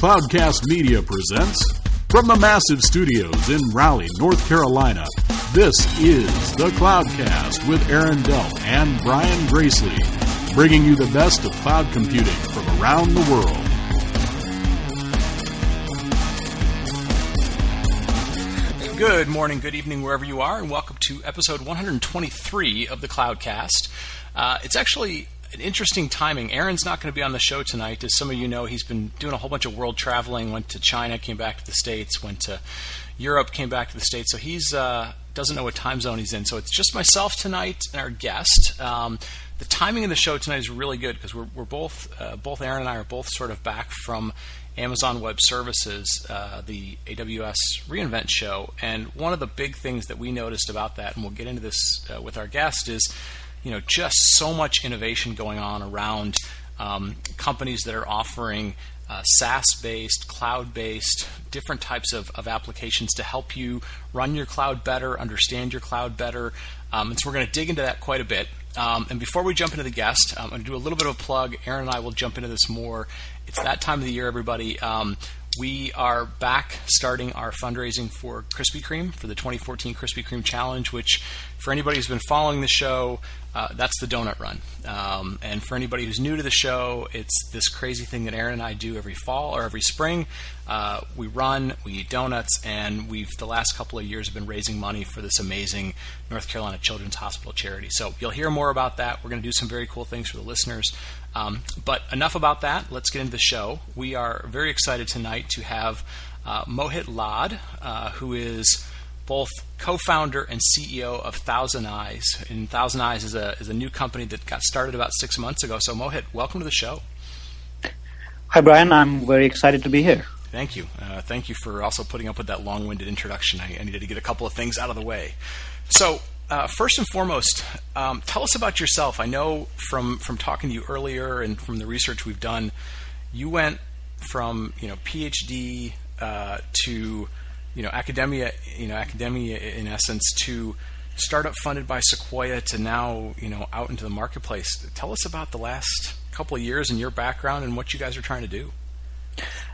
Cloudcast Media presents from the massive studios in Raleigh, North Carolina. This is the Cloudcast with Aaron Delp and Brian Gracely, bringing you the best of cloud computing from around the world. Good morning, good evening, wherever you are, and welcome to episode 123 of the Cloudcast. Uh, it's actually an interesting timing. Aaron's not going to be on the show tonight. As some of you know, he's been doing a whole bunch of world traveling. Went to China, came back to the States, went to Europe, came back to the States. So he's uh, doesn't know what time zone he's in. So it's just myself tonight and our guest. Um, the timing of the show tonight is really good because we're, we're both uh, both Aaron and I are both sort of back from Amazon Web Services, uh, the AWS reInvent show, and one of the big things that we noticed about that, and we'll get into this uh, with our guest, is you know just so much innovation going on around um, companies that are offering uh, SaaS-based, cloud-based, different types of, of applications to help you run your cloud better, understand your cloud better, um, and so we're going to dig into that quite a bit. Um, and before we jump into the guest, um, I'm going to do a little bit of a plug. Aaron and I will jump into this more. It's that time of the year, everybody. Um, we are back starting our fundraising for Krispy Kreme for the 2014 Krispy Kreme Challenge, which, for anybody who's been following the show, uh, that's the donut run. Um, and for anybody who's new to the show, it's this crazy thing that Aaron and I do every fall or every spring. Uh, we run, we eat donuts, and we've the last couple of years have been raising money for this amazing North Carolina Children's Hospital charity. So you'll hear more about that. We're going to do some very cool things for the listeners. Um, but enough about that. Let's get into the show. We are very excited tonight to have uh, Mohit Lad, uh, who is both co-founder and CEO of Thousand Eyes. And Thousand Eyes is a is a new company that got started about six months ago. So Mohit, welcome to the show. Hi, Brian. I'm very excited to be here. Thank you. Uh, thank you for also putting up with that long-winded introduction. I, I needed to get a couple of things out of the way. So uh, first and foremost, um, tell us about yourself. I know from from talking to you earlier and from the research we've done, you went from you know PhD uh, to you know academia, you know academia in essence to startup funded by Sequoia to now you know out into the marketplace. Tell us about the last couple of years and your background and what you guys are trying to do.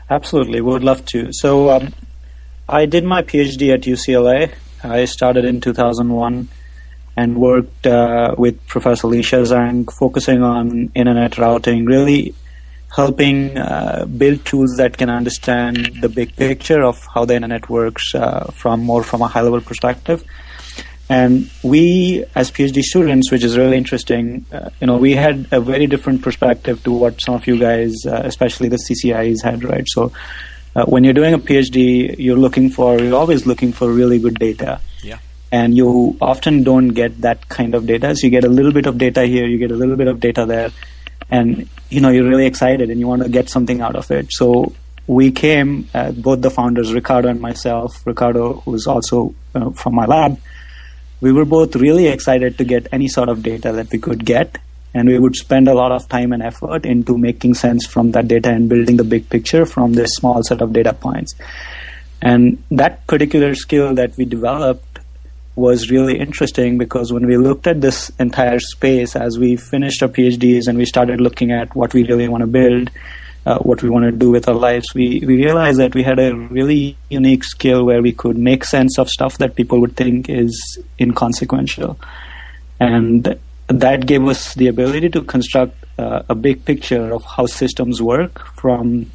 Absolutely, would love to. So um, I did my PhD at UCLA. I started in 2001 and worked uh, with Professor Lixia Zhang, focusing on internet routing, really helping uh, build tools that can understand the big picture of how the internet works uh, from more from a high level perspective. And we, as PhD students, which is really interesting, uh, you know, we had a very different perspective to what some of you guys, uh, especially the CCIEs, had, right? So, uh, when you're doing a PhD, you're looking for, you're always looking for really good data Yeah and you often don't get that kind of data. So you get a little bit of data here, you get a little bit of data there, and you know you're really excited and you want to get something out of it. So we came, uh, both the founders, Ricardo and myself. Ricardo, who's also uh, from my lab, we were both really excited to get any sort of data that we could get, and we would spend a lot of time and effort into making sense from that data and building the big picture from this small set of data points. And that particular skill that we developed was really interesting because when we looked at this entire space as we finished our PhDs and we started looking at what we really want to build, uh, what we want to do with our lives, we, we realized that we had a really unique skill where we could make sense of stuff that people would think is inconsequential. And that gave us the ability to construct uh, a big picture of how systems work from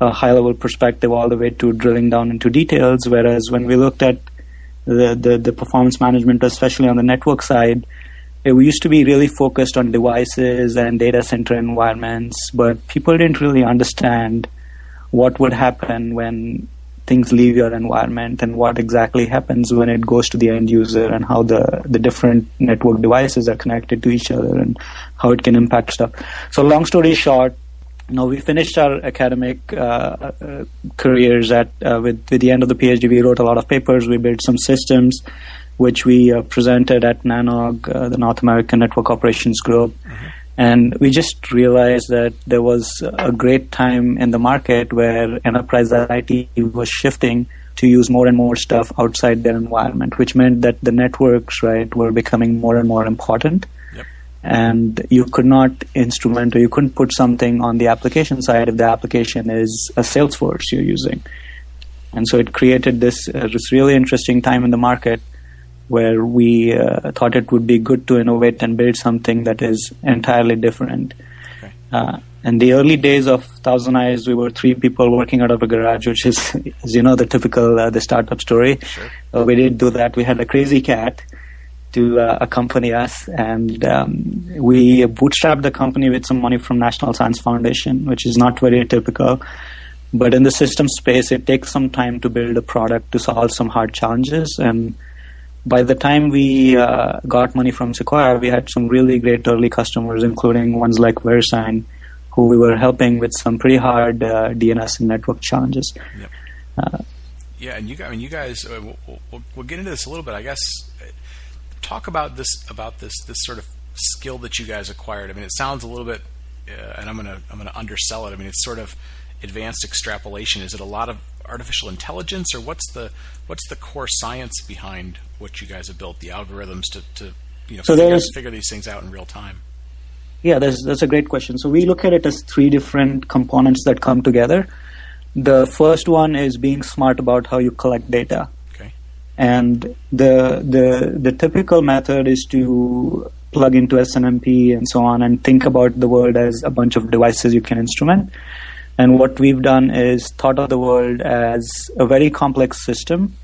a high level perspective all the way to drilling down into details. Whereas when we looked at the, the, the performance management, especially on the network side, eh, we used to be really focused on devices and data center environments, but people didn't really understand what would happen when things leave your environment and what exactly happens when it goes to the end user and how the, the different network devices are connected to each other and how it can impact stuff. So long story short, now we finished our academic uh, uh, careers at uh, with, with the end of the PhD. We wrote a lot of papers. We built some systems, which we uh, presented at NANOG, uh, the North American Network Operations Group. Mm-hmm. And we just realized that there was a great time in the market where enterprise IT was shifting to use more and more stuff outside their environment, which meant that the networks, right, were becoming more and more important and you could not instrument or you couldn't put something on the application side if the application is a Salesforce you're using. And so it created this, uh, this really interesting time in the market where we uh, thought it would be good to innovate and build something that is entirely different. Okay. Uh, in the early days of Thousand Eyes, we were three people working out of a garage, which is, as you know, the typical uh, the startup story. Sure. Uh, we didn't do that. We had a crazy cat to uh, accompany us, and um, we bootstrapped the company with some money from National Science Foundation, which is not very typical. But in the system space, it takes some time to build a product to solve some hard challenges. And by the time we uh, got money from Sequoia, we had some really great early customers, including ones like VeriSign, who we were helping with some pretty hard uh, DNS and network challenges. Yep. Uh, yeah, and you, I mean, you guys, uh, we'll, we'll, we'll, get into this a little bit. I guess talk about this about this this sort of skill that you guys acquired. I mean, it sounds a little bit, uh, and I'm gonna I'm gonna undersell it. I mean, it's sort of advanced extrapolation? Is it a lot of artificial intelligence, or what's the what's the core science behind what you guys have built, the algorithms to, to you know so figure, figure these things out in real time? Yeah, that's that's a great question. So we look at it as three different components that come together. The first one is being smart about how you collect data. And the the the typical method is to plug into SNMP and so on and think about the world as a bunch of devices you can instrument. And what we've done is thought of the world as a very complex system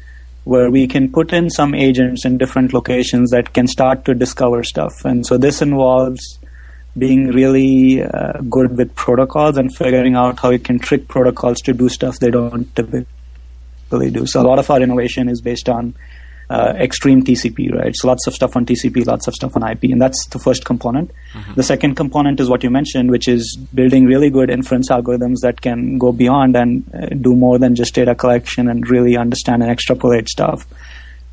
where we can put in some agents in different locations that can start to discover stuff. And so this involves being really uh, good with protocols and figuring out how you can trick protocols to do stuff they don't typically do. So a lot of our innovation is based on uh, extreme TCP, right? So lots of stuff on TCP, lots of stuff on IP, and that's the first component. Mm-hmm. The second component is what you mentioned, which is building really good inference algorithms that can go beyond and uh, do more than just data collection and really understand and extrapolate stuff.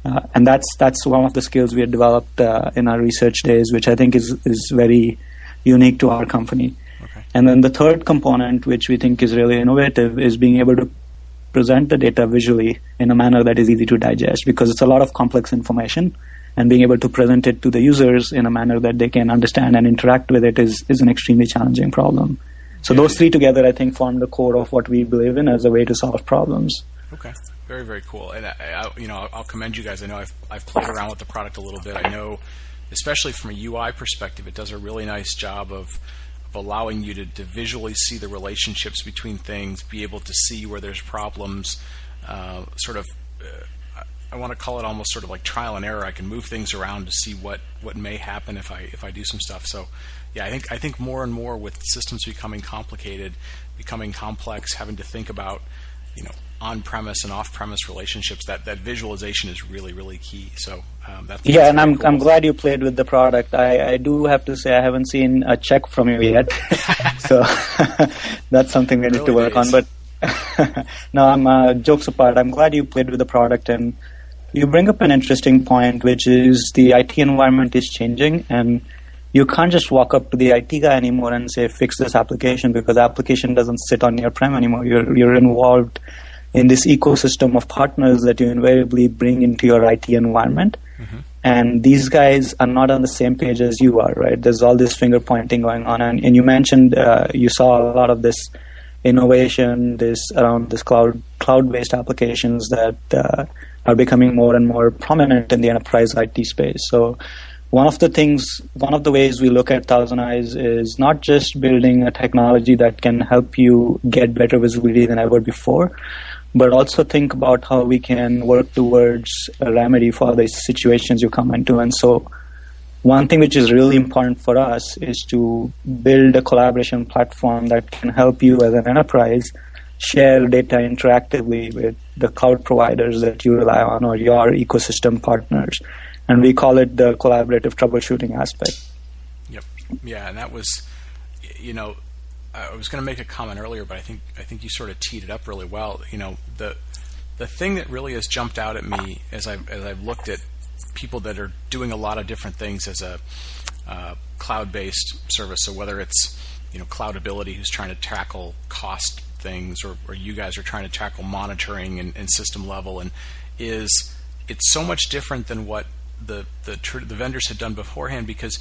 Uh, and that's that's one of the skills we have developed uh, in our research days, which I think is is very unique to our company. Okay. And then the third component, which we think is really innovative, is being able to present the data visually in a manner that is easy to digest because it's a lot of complex information and being able to present it to the users in a manner that they can understand and interact with it is, is an extremely challenging problem. So yeah. those three together, I think, form the core of what we believe in as a way to solve problems. Okay, very very cool. And I, I, you know, I'll commend you guys. I know I've I've played around with the product a little bit. I know, especially from a UI perspective, it does a really nice job of of allowing you to, to visually see the relationships between things, be able to see where there's problems, uh, sort of. Uh, I want to call it almost sort of like trial and error. I can move things around to see what, what may happen if I if I do some stuff. So, yeah, I think I think more and more with systems becoming complicated, becoming complex, having to think about you know on-premise and off-premise relationships, that, that visualization is really, really key. So um, that's yeah, and I'm cool. I'm glad you played with the product. I, I do have to say I haven't seen a check from you yet, so that's something we need to work on. But no, I'm uh, jokes apart. I'm glad you played with the product, and you bring up an interesting point, which is the IT environment is changing, and you can't just walk up to the IT guy anymore and say fix this application because the application doesn't sit on your prem anymore. You're you're involved in this ecosystem of partners that you invariably bring into your IT environment. Mm-hmm. And these guys are not on the same page as you are, right? There's all this finger pointing going on. And, and you mentioned uh, you saw a lot of this innovation, this around this cloud cloud based applications that uh, are becoming more and more prominent in the enterprise IT space. So one of the things, one of the ways we look at Thousand Eyes is not just building a technology that can help you get better visibility than ever before, but also think about how we can work towards a remedy for the situations you come into. And so, one thing which is really important for us is to build a collaboration platform that can help you as an enterprise share data interactively with the cloud providers that you rely on or your ecosystem partners. And we call it the collaborative troubleshooting aspect. Yep. Yeah, and that was, you know, I was going to make a comment earlier, but I think I think you sort of teed it up really well. You know, the the thing that really has jumped out at me as I as I've looked at people that are doing a lot of different things as a uh, cloud-based service. So whether it's you know Cloudability, who's trying to tackle cost things, or, or you guys are trying to tackle monitoring and, and system level, and is it's so much different than what the the, the vendors had done beforehand because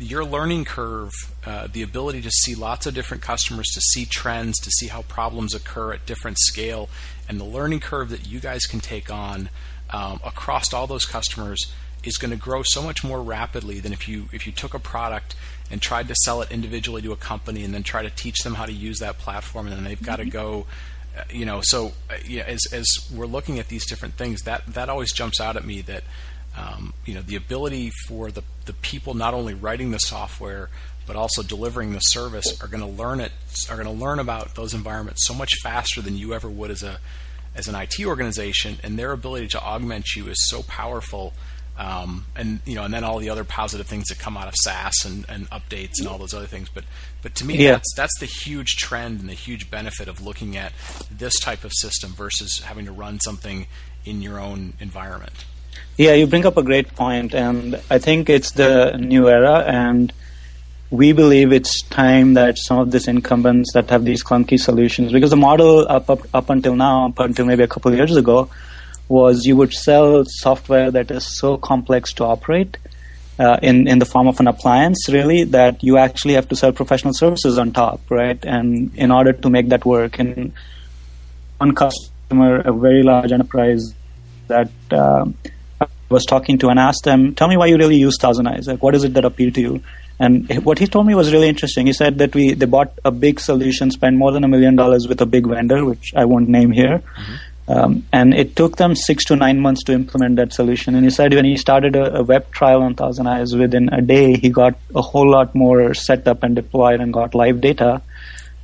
your learning curve, uh, the ability to see lots of different customers, to see trends, to see how problems occur at different scale, and the learning curve that you guys can take on um, across all those customers is going to grow so much more rapidly than if you if you took a product and tried to sell it individually to a company and then try to teach them how to use that platform and then they've got to mm-hmm. go uh, you know so uh, yeah, as as we're looking at these different things that that always jumps out at me that um, you know the ability for the the people not only writing the software but also delivering the service are going to learn it are going to learn about those environments so much faster than you ever would as a as an IT organization and their ability to augment you is so powerful um, and you know and then all the other positive things that come out of SaaS and, and updates and all those other things but but to me yeah. that's that's the huge trend and the huge benefit of looking at this type of system versus having to run something in your own environment yeah, you bring up a great point, and I think it's the new era, and we believe it's time that some of these incumbents that have these clunky solutions, because the model up up, up until now, up until maybe a couple of years ago, was you would sell software that is so complex to operate uh, in in the form of an appliance, really, that you actually have to sell professional services on top, right? And in order to make that work, and one customer, a very large enterprise that um, was talking to and asked them, "Tell me why you really use Thousand Eyes. Like, what is it that appealed to you?" And what he told me was really interesting. He said that we they bought a big solution, spent more than a million dollars with a big vendor, which I won't name here, mm-hmm. um, and it took them six to nine months to implement that solution. And he said when he started a, a web trial on Thousand Eyes, within a day he got a whole lot more set up and deployed and got live data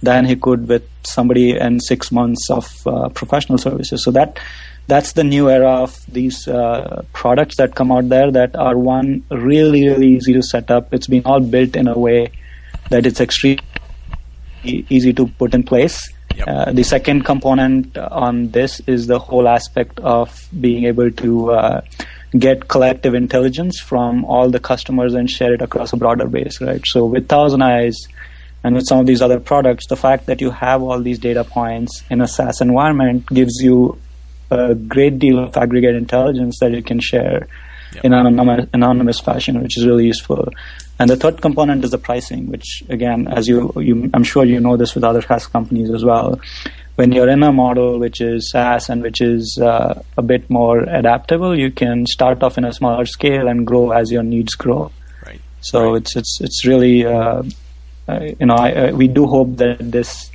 than he could with somebody in six months of uh, professional services. So that that's the new era of these uh, products that come out there that are one really really easy to set up. It's been all built in a way that it's extremely easy to put in place. Yep. uh, the second component on this is the whole aspect of being able to uh, get collective intelligence from all the customers and share it across a broader base right? So with thousand eyes and with some of these other products, the fact that you have all these data points in a SaaS environment gives you a great deal of aggregate intelligence that you can share yep. in an anonymous, anonymous fashion, which is really useful. And the third component is the pricing, which again, as you, you I'm sure you know this with other SaaS companies as well. When you're in a model which is SaaS and which is uh, a bit more adaptable, you can start off in a smaller scale and grow as your needs grow. Right. So right. it's it's it's really uh, uh, you know I, uh, we do hope that this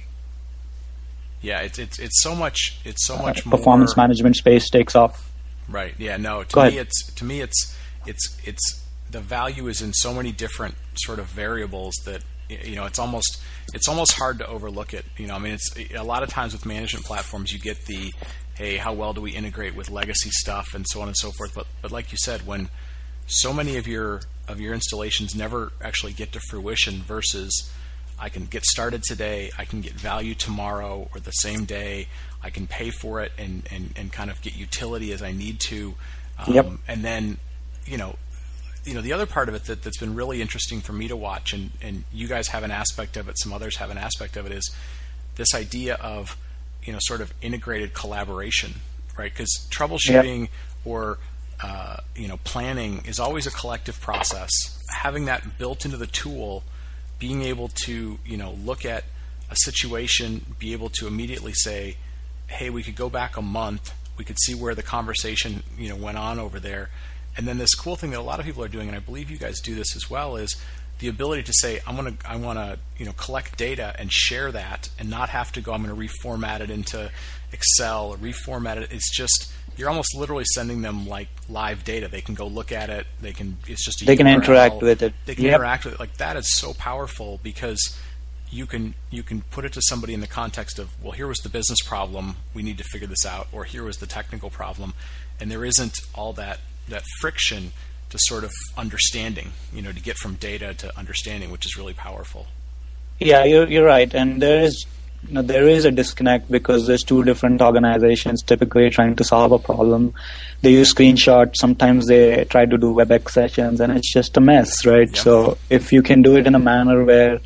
yeah, it's it's it's so much it's so uh, much uh, performance more, management space takes off. Right. Yeah. No. To Go me, ahead. it's to me it's it's it's the value is in so many different sort of variables that you know it's almost it's almost hard to overlook it. You know, I mean, it's a lot of times with management platforms you get the hey, how well do we integrate with legacy stuff and so on and so forth. But but like you said, when so many of your of your installations never actually get to fruition versus I can get started today, I can get value tomorrow or the same day, I can pay for it and, and, and kind of get utility as I need to. Um, yep. And then, you know, you know, the other part of it that, that's been really interesting for me to watch, and, and you guys have an aspect of it, some others have an aspect of it, is this idea of, you know, sort of integrated collaboration, right? Because troubleshooting yep. or uh, you know, planning is always a collective process. Having that built into the tool being able to you know look at a situation, be able to immediately say, "Hey, we could go back a month. We could see where the conversation you know went on over there." And then this cool thing that a lot of people are doing, and I believe you guys do this as well, is the ability to say, "I'm gonna, I want to, you know, collect data and share that, and not have to go. I'm going to reformat it into Excel or reformat it. It's just you're almost literally sending them like live data. They can go look at it. They can. It's just they URL. can interact with it. They can yep. interact with it. Like that is so powerful because you can you can put it to somebody in the context of well, here was the business problem. We need to figure this out, or here was the technical problem, and there isn't all that that friction to sort of understanding. You know, to get from data to understanding, which is really powerful. Yeah, you're you're right, and there is you know, there is a disconnect because there's two different organizations typically trying to solve a problem. They use screenshots. Sometimes they try to do WebEx sessions, and it's just a mess, right? Yep. So if you can do it in a manner where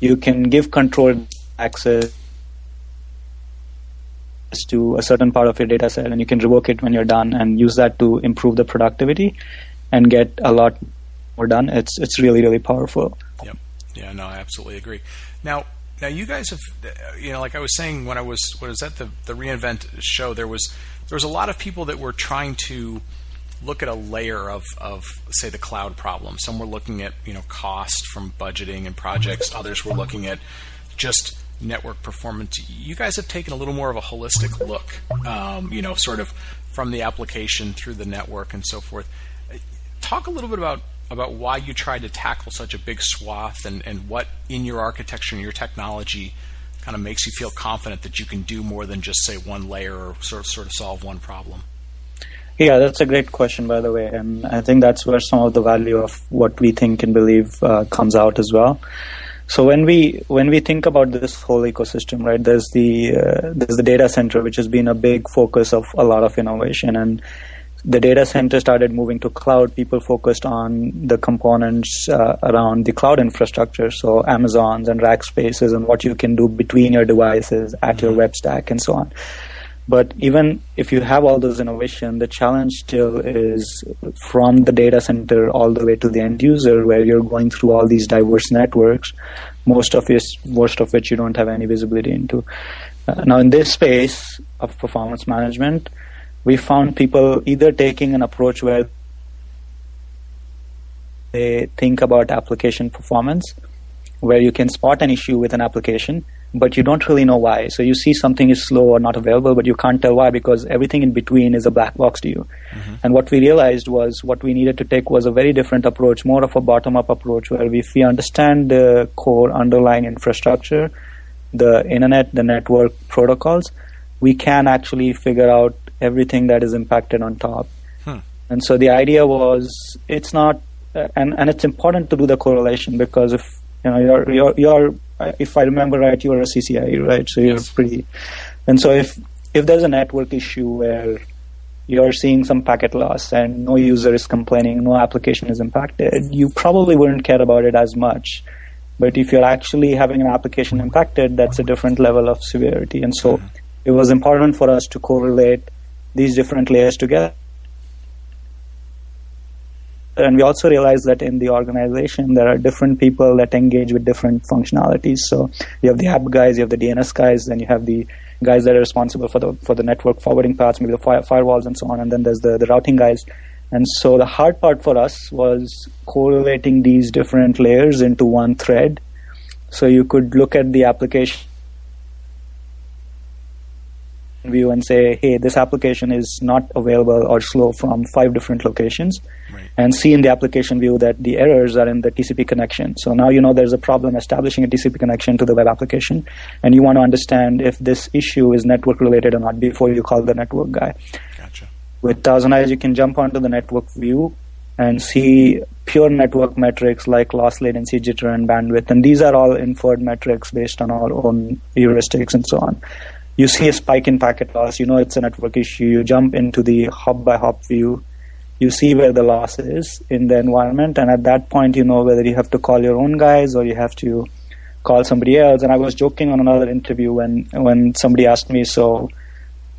you can give control access to a certain part of your data set, and you can revoke it when you're done, and use that to improve the productivity and get a lot more done, it's it's really really powerful. Yep. Yeah. No, I absolutely agree. Now, now you guys have, you know, like I was saying when I was what was at the the reInvent show, there was there was a lot of people that were trying to look at a layer of, of say the cloud problem. Some were looking at you know cost from budgeting and projects. Others were looking at just network performance. You guys have taken a little more of a holistic look, um, you know, sort of from the application through the network and so forth. Talk a little bit about about why you tried to tackle such a big swath and, and what in your architecture and your technology kind of makes you feel confident that you can do more than just say one layer or sort of sort of solve one problem. Yeah, that's a great question, by the way, and I think that's where some of the value of what we think and believe uh, comes out as well. So when we when we think about this whole ecosystem, right? There's the uh, there's the data center, which has been a big focus of a lot of innovation, and the data center started moving to cloud. People focused on the components uh, around the cloud infrastructure, so Amazons and Rackspaces, and what you can do between your devices at your mm-hmm. web stack, and so on. But even if you have all those innovation, the challenge still is from the data center all the way to the end user, where you're going through all these diverse networks, most of which, most of which you don't have any visibility into. Uh, now, in this space of performance management, we found people either taking an approach where they think about application performance, where you can spot an issue with an application but you don't really know why. So you see something is slow or not available, but you can't tell why because everything in between is a black box to you. Mm-hmm. And what we realized was what we needed to take was a very different approach, more of a bottom up approach, where if we understand the core underlying infrastructure, the internet, the network protocols, we can actually figure out everything that is impacted on top. Hmm. And so the idea was it's not, uh, and, and it's important to do the correlation because if you know you're you're, you're if I remember right, you are a CCIE, right? So you're yes. pretty. And so if if there's a network issue where you're seeing some packet loss and no user is complaining, no application is impacted, you probably wouldn't care about it as much. But if you're actually having an application impacted, that's a different level of severity. And so mm-hmm. it was important for us to correlate these different layers together and we also realize that in the organization there are different people that engage with different functionalities. So you have the app guys, you have the DNS guys, then you have the guys that are responsible for the for the network forwarding paths, maybe the fire, firewalls and so on, and then there's the, the routing guys. And so the hard part for us was correlating these different layers into one thread. So you could look at the application view and say, hey, this application is not available or slow from five different locations, right. and see in the application view that the errors are in the TCP connection. So now you know there's a problem establishing a TCP connection to the web application, and you want to understand if this issue is network related or not before you call the network guy. Gotcha. With ThousandEyes, you can jump onto the network view and see pure network metrics like loss latency, jitter, and bandwidth. And these are all inferred metrics based on our own heuristics and so on you see a spike in packet loss, you know it's a network issue, you jump into the hop by hop view, you see where the loss is in the environment, and at that point, you know whether you have to call your own guys or you have to call somebody else. And I was joking on another interview when when somebody asked me, so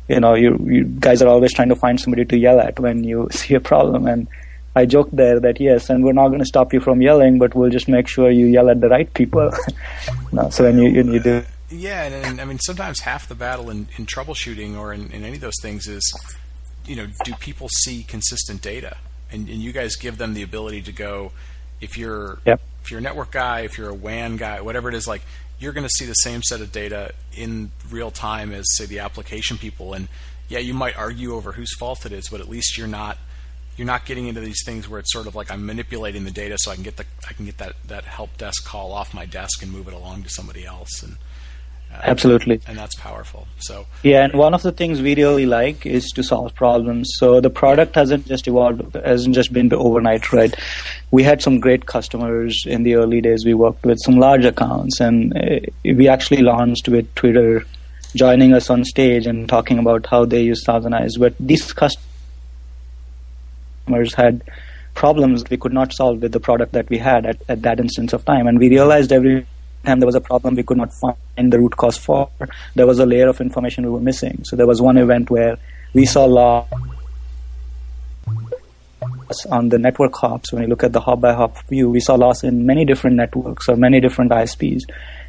you know, you, you guys are always trying to find somebody to yell at when you see a problem, and I joked there that yes, and we're not going to stop you from yelling, but we'll just make sure you yell at the right people. no, so then you, you, you do yeah, and, and, I mean sometimes half the battle in, in troubleshooting or in, in, any of those things is, you know, do people see consistent data? And, and you guys give them the ability to go, if you're yep. if you're a network guy, if you're a WAN guy, whatever it is, like you're going to see the same set of data in real time as say the application people. And yeah, you might argue over whose fault it is, but at least you're not you're not getting into these things where it's sort of like I'm manipulating the data so I can get the I can get that that help desk call off my desk and move it along to somebody else. And Absolutely. And that's powerful. So Yeah, and one of the things we really like is to solve problems. So the product hasn't just evolved hasn't just been overnight, right? We had some great customers in the early days. We worked with some large accounts and uh, we actually launched with Twitter joining us on stage and talking about how they use ThousandEyes. But these customers had problems we could not solve with the product that we had at, at that instance of time. And we realized every time there was a problem we could not find the root cause for, there was a layer of information we were missing. So there was one event where we saw law on the network hops, when you look at the hop by hop view, we saw loss in many different networks or many different ISPs.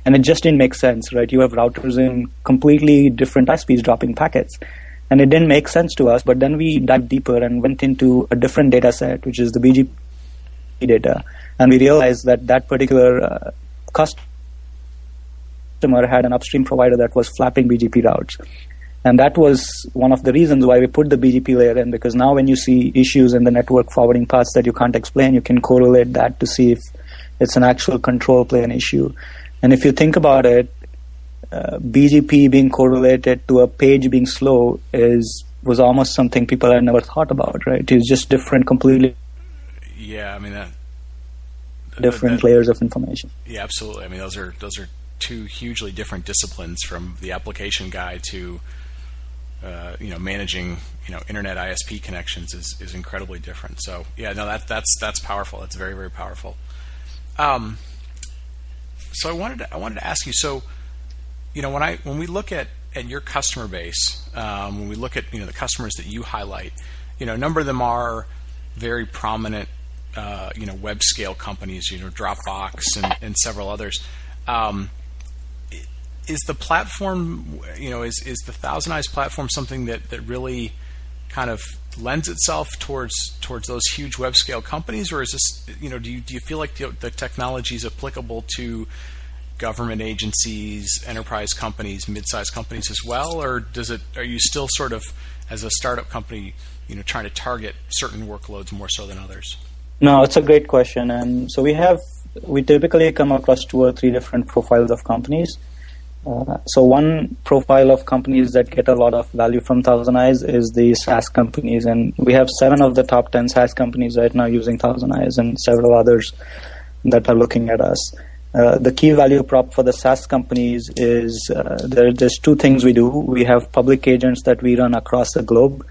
And it just didn't make sense, right? You have routers in completely different ISPs dropping packets. And it didn't make sense to us, but then we dived deeper and went into a different data set, which is the BGP data. And we realized that that particular uh, customer had an upstream provider that was flapping BGP routes. And that was one of the reasons why we put the BGP layer in, because now when you see issues in the network forwarding paths that you can't explain, you can correlate that to see if it's an actual control plane issue. And if you think about it, uh, BGP being correlated to a page being slow is was almost something people had never thought about, right? It's just different, completely. Yeah, I mean that. Different that, layers of information. Yeah, absolutely. I mean, those are those are two hugely different disciplines from the application guy to uh, you know managing you know internet ISP connections is, is incredibly different. So yeah, no, that that's that's powerful. That's very very powerful. Um, so I wanted to, I wanted to ask you. So you know when I when we look at at your customer base, um, when we look at you know the customers that you highlight, you know a number of them are very prominent. Uh, you know, web scale companies, you know, Dropbox and, and several others. Um, is the platform, you know, is is the Thousand Eyes platform something that that really kind of lends itself towards towards those huge web scale companies, or is this, you know, do you do you feel like the, the technology is applicable to government agencies, enterprise companies, mid-sized companies as well, or does it? Are you still sort of as a startup company, you know, trying to target certain workloads more so than others? No, it's a great question, and so we have we typically come across two or three different profiles of companies. Uh, so one profile of companies that get a lot of value from Thousand Eyes is the SaaS companies, and we have seven of the top ten SaaS companies right now using Thousand Eyes, and several others that are looking at us. Uh, the key value prop for the SaaS companies is uh, there, there's two things we do. We have public agents that we run across the globe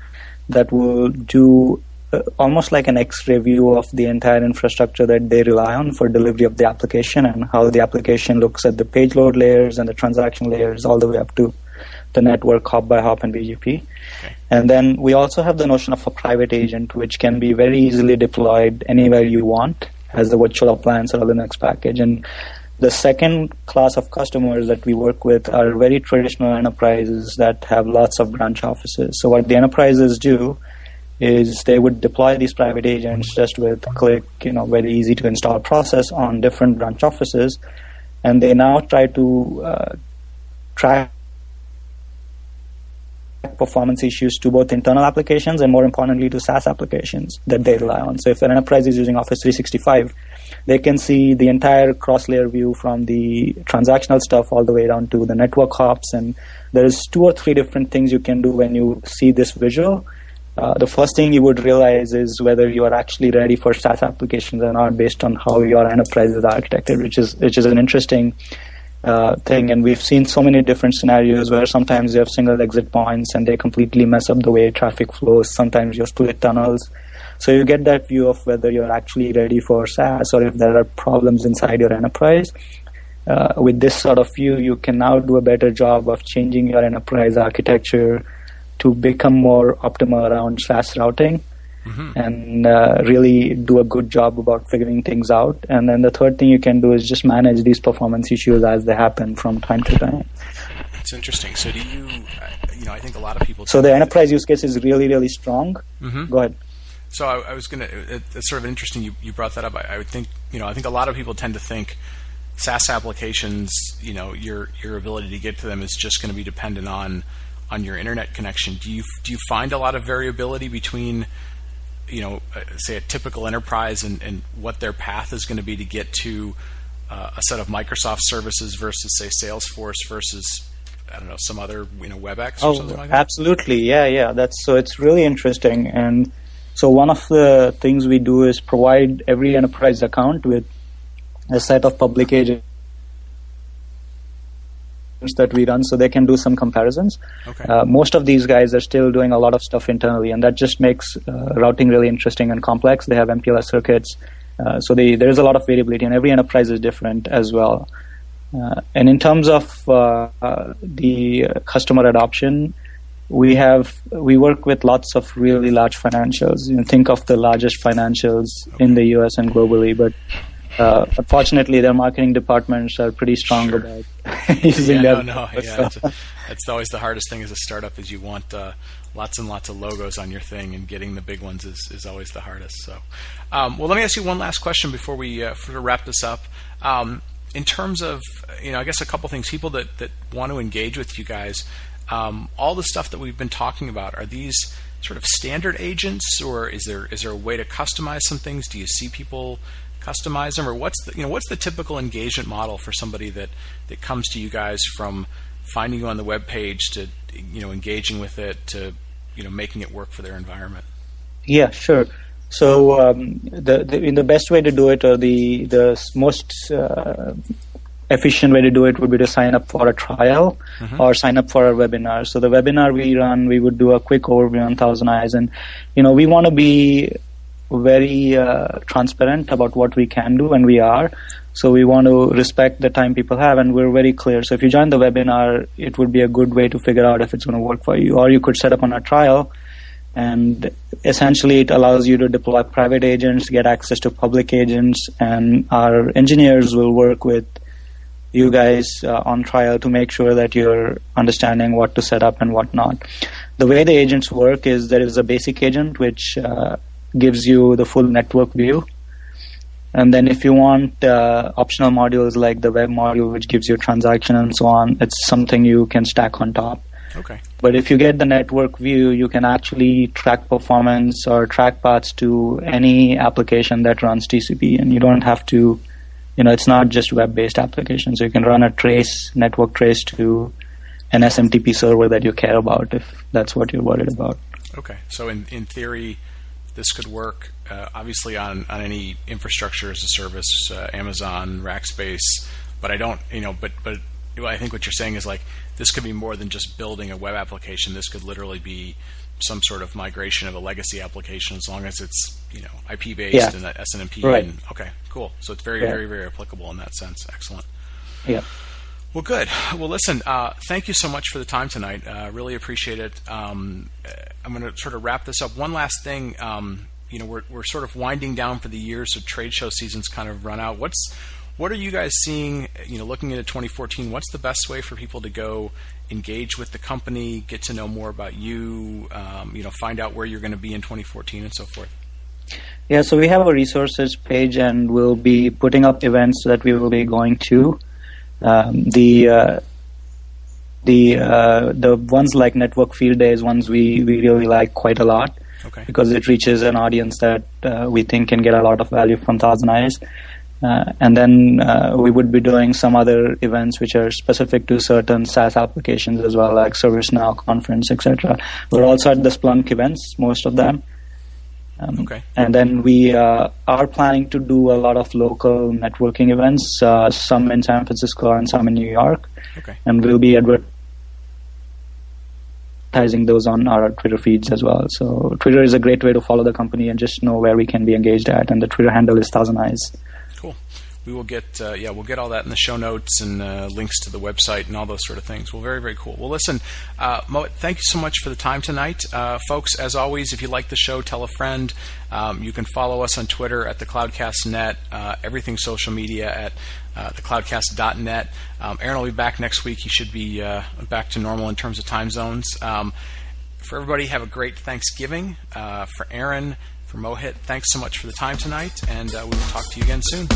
that will do uh, almost like an X-ray view of the entire infrastructure that they rely on for delivery of the application and how the application looks at the page load layers and the transaction layers all the way up to the network hop by hop and BGP. Okay. And then we also have the notion of a private agent, which can be very easily deployed anywhere you want as a virtual appliance or a Linux package. And the second class of customers that we work with are very traditional enterprises that have lots of branch offices. So what the enterprises do is they would deploy these private agents just with click, you know, very easy to install process on different branch offices, and they now try to uh, track performance issues to both internal applications and more importantly to SaaS applications that they rely on. So if an enterprise is using Office 365, they can see the entire cross-layer view from the transactional stuff all the way down to the network hops. And there's two or three different things you can do when you see this visual uh, the first thing you would realize is whether you are actually ready for SaaS applications or not, based on how your enterprise is architected, which is which is an interesting uh, thing. And we've seen so many different scenarios where sometimes you have single exit points and they completely mess up the way traffic flows. Sometimes you have split tunnels. So you get that view of whether you're actually ready for SaaS or if there are problems inside your enterprise. Uh, with this sort of view, you can now do a better job of changing your enterprise architecture to become more optimal around SaaS routing mm-hmm. and uh, really do a good job about figuring things out. And then the third thing you can do is just manage these performance issues as they happen from time to time. It's interesting. So do you, you know, I think a lot of people. So the enterprise use case is really, really strong. Mm-hmm. Go ahead. So I, I was going to. It, it's sort of interesting you, you brought that up. I, I would think, you know, I think a lot of people tend to think SaaS applications, you know, your your ability to get to them is just going to be dependent on on your internet connection, do you do you find a lot of variability between you know, uh, say a typical enterprise and, and what their path is going to be to get to uh, a set of Microsoft services versus say Salesforce versus I don't know some other you know WebEx or oh, something like that. Absolutely, yeah, yeah. That's so it's really interesting. And so one of the things we do is provide every enterprise account with a set of public agents that we run so they can do some comparisons. Okay. Uh, most of these guys are still doing a lot of stuff internally, and that just makes uh, routing really interesting and complex. They have MPLS circuits, uh, so they, there's a lot of variability, and every enterprise is different as well. Uh, and in terms of uh, uh, the customer adoption, we have we work with lots of really large financials. You know, think of the largest financials okay. in the U.S. and globally, but uh, unfortunately, their marketing departments are pretty strong sure. about using yeah, that. No, no, yeah, that's, that's, always the hardest thing as a startup is you want uh, lots and lots of logos on your thing, and getting the big ones is, is always the hardest. So, um, well, let me ask you one last question before we uh, wrap this up. Um, in terms of, you know, I guess a couple things. People that that want to engage with you guys, um, all the stuff that we've been talking about, are these sort of standard agents, or is there is there a way to customize some things? Do you see people customize them, or what's the you know what's the typical engagement model for somebody that that comes to you guys from finding you on the web page to you know engaging with it to you know making it work for their environment? Yeah, sure. So um, the, the the best way to do it, or the the most uh, efficient way to do it, would be to sign up for a trial mm-hmm. or sign up for a webinar. So the webinar we run, we would do a quick overview on Thousand Eyes, and you know we want to be very uh, transparent about what we can do, and we are. So we want to respect the time people have, and we're very clear. So if you join the webinar, it would be a good way to figure out if it's going to work for you, or you could set up on a trial. And essentially, it allows you to deploy private agents, get access to public agents, and our engineers will work with you guys uh, on trial to make sure that you're understanding what to set up and what not. The way the agents work is there is a basic agent which uh, gives you the full network view. And then if you want uh, optional modules like the web module, which gives you transaction and so on, it's something you can stack on top. Okay. But if you get the network view, you can actually track performance or track paths to any application that runs TCP, and you don't have to, you know, it's not just web-based applications. You can run a trace, network trace to an SMTP server that you care about if that's what you're worried about. Okay. So in in theory, this could work uh, obviously on, on any infrastructure as a service, uh, Amazon, Rackspace, but I don't, you know, but but I think what you're saying is like this could be more than just building a web application. This could literally be some sort of migration of a legacy application as long as it's you know IP based yeah. and SNMP. Right. And, okay, cool. So it's very yeah. very very applicable in that sense. Excellent. Yeah. Well, good. Well, listen, uh, thank you so much for the time tonight. Uh, really appreciate it. Um, I'm going to sort of wrap this up. One last thing. Um, you know, we're, we're sort of winding down for the year, so trade show season's kind of run out. What's what are you guys seeing? You know, looking into 2014, what's the best way for people to go engage with the company, get to know more about you, um, you know, find out where you're going to be in 2014 and so forth? Yeah, so we have a resources page, and we'll be putting up events that we will be going to. Um, the uh, the uh, the ones like Network Field Days ones we, we really like quite a lot okay. because it reaches an audience that uh, we think can get a lot of value from Thousand Eyes. Uh, and then uh, we would be doing some other events which are specific to certain SaaS applications as well, like ServiceNow conference, etc. We're also at the Splunk events, most of them. Um, okay. And then we uh, are planning to do a lot of local networking events, uh, some in San Francisco and some in New York. Okay. And we'll be advertising those on our Twitter feeds as well. So Twitter is a great way to follow the company and just know where we can be engaged at. And the Twitter handle is Thousand Eyes we will get uh, yeah we'll get all that in the show notes and uh, links to the website and all those sort of things. Well, very very cool. Well, listen, uh, Mohit, thank you so much for the time tonight, uh, folks. As always, if you like the show, tell a friend. Um, you can follow us on Twitter at the Cloudcast.net, uh, everything social media at uh, thecloudcast.net. Um, Aaron will be back next week. He should be back to normal in terms of time zones. Um, for everybody, have a great Thanksgiving. for Aaron, for Mohit, thanks so much for the time tonight, and we will talk to you again soon.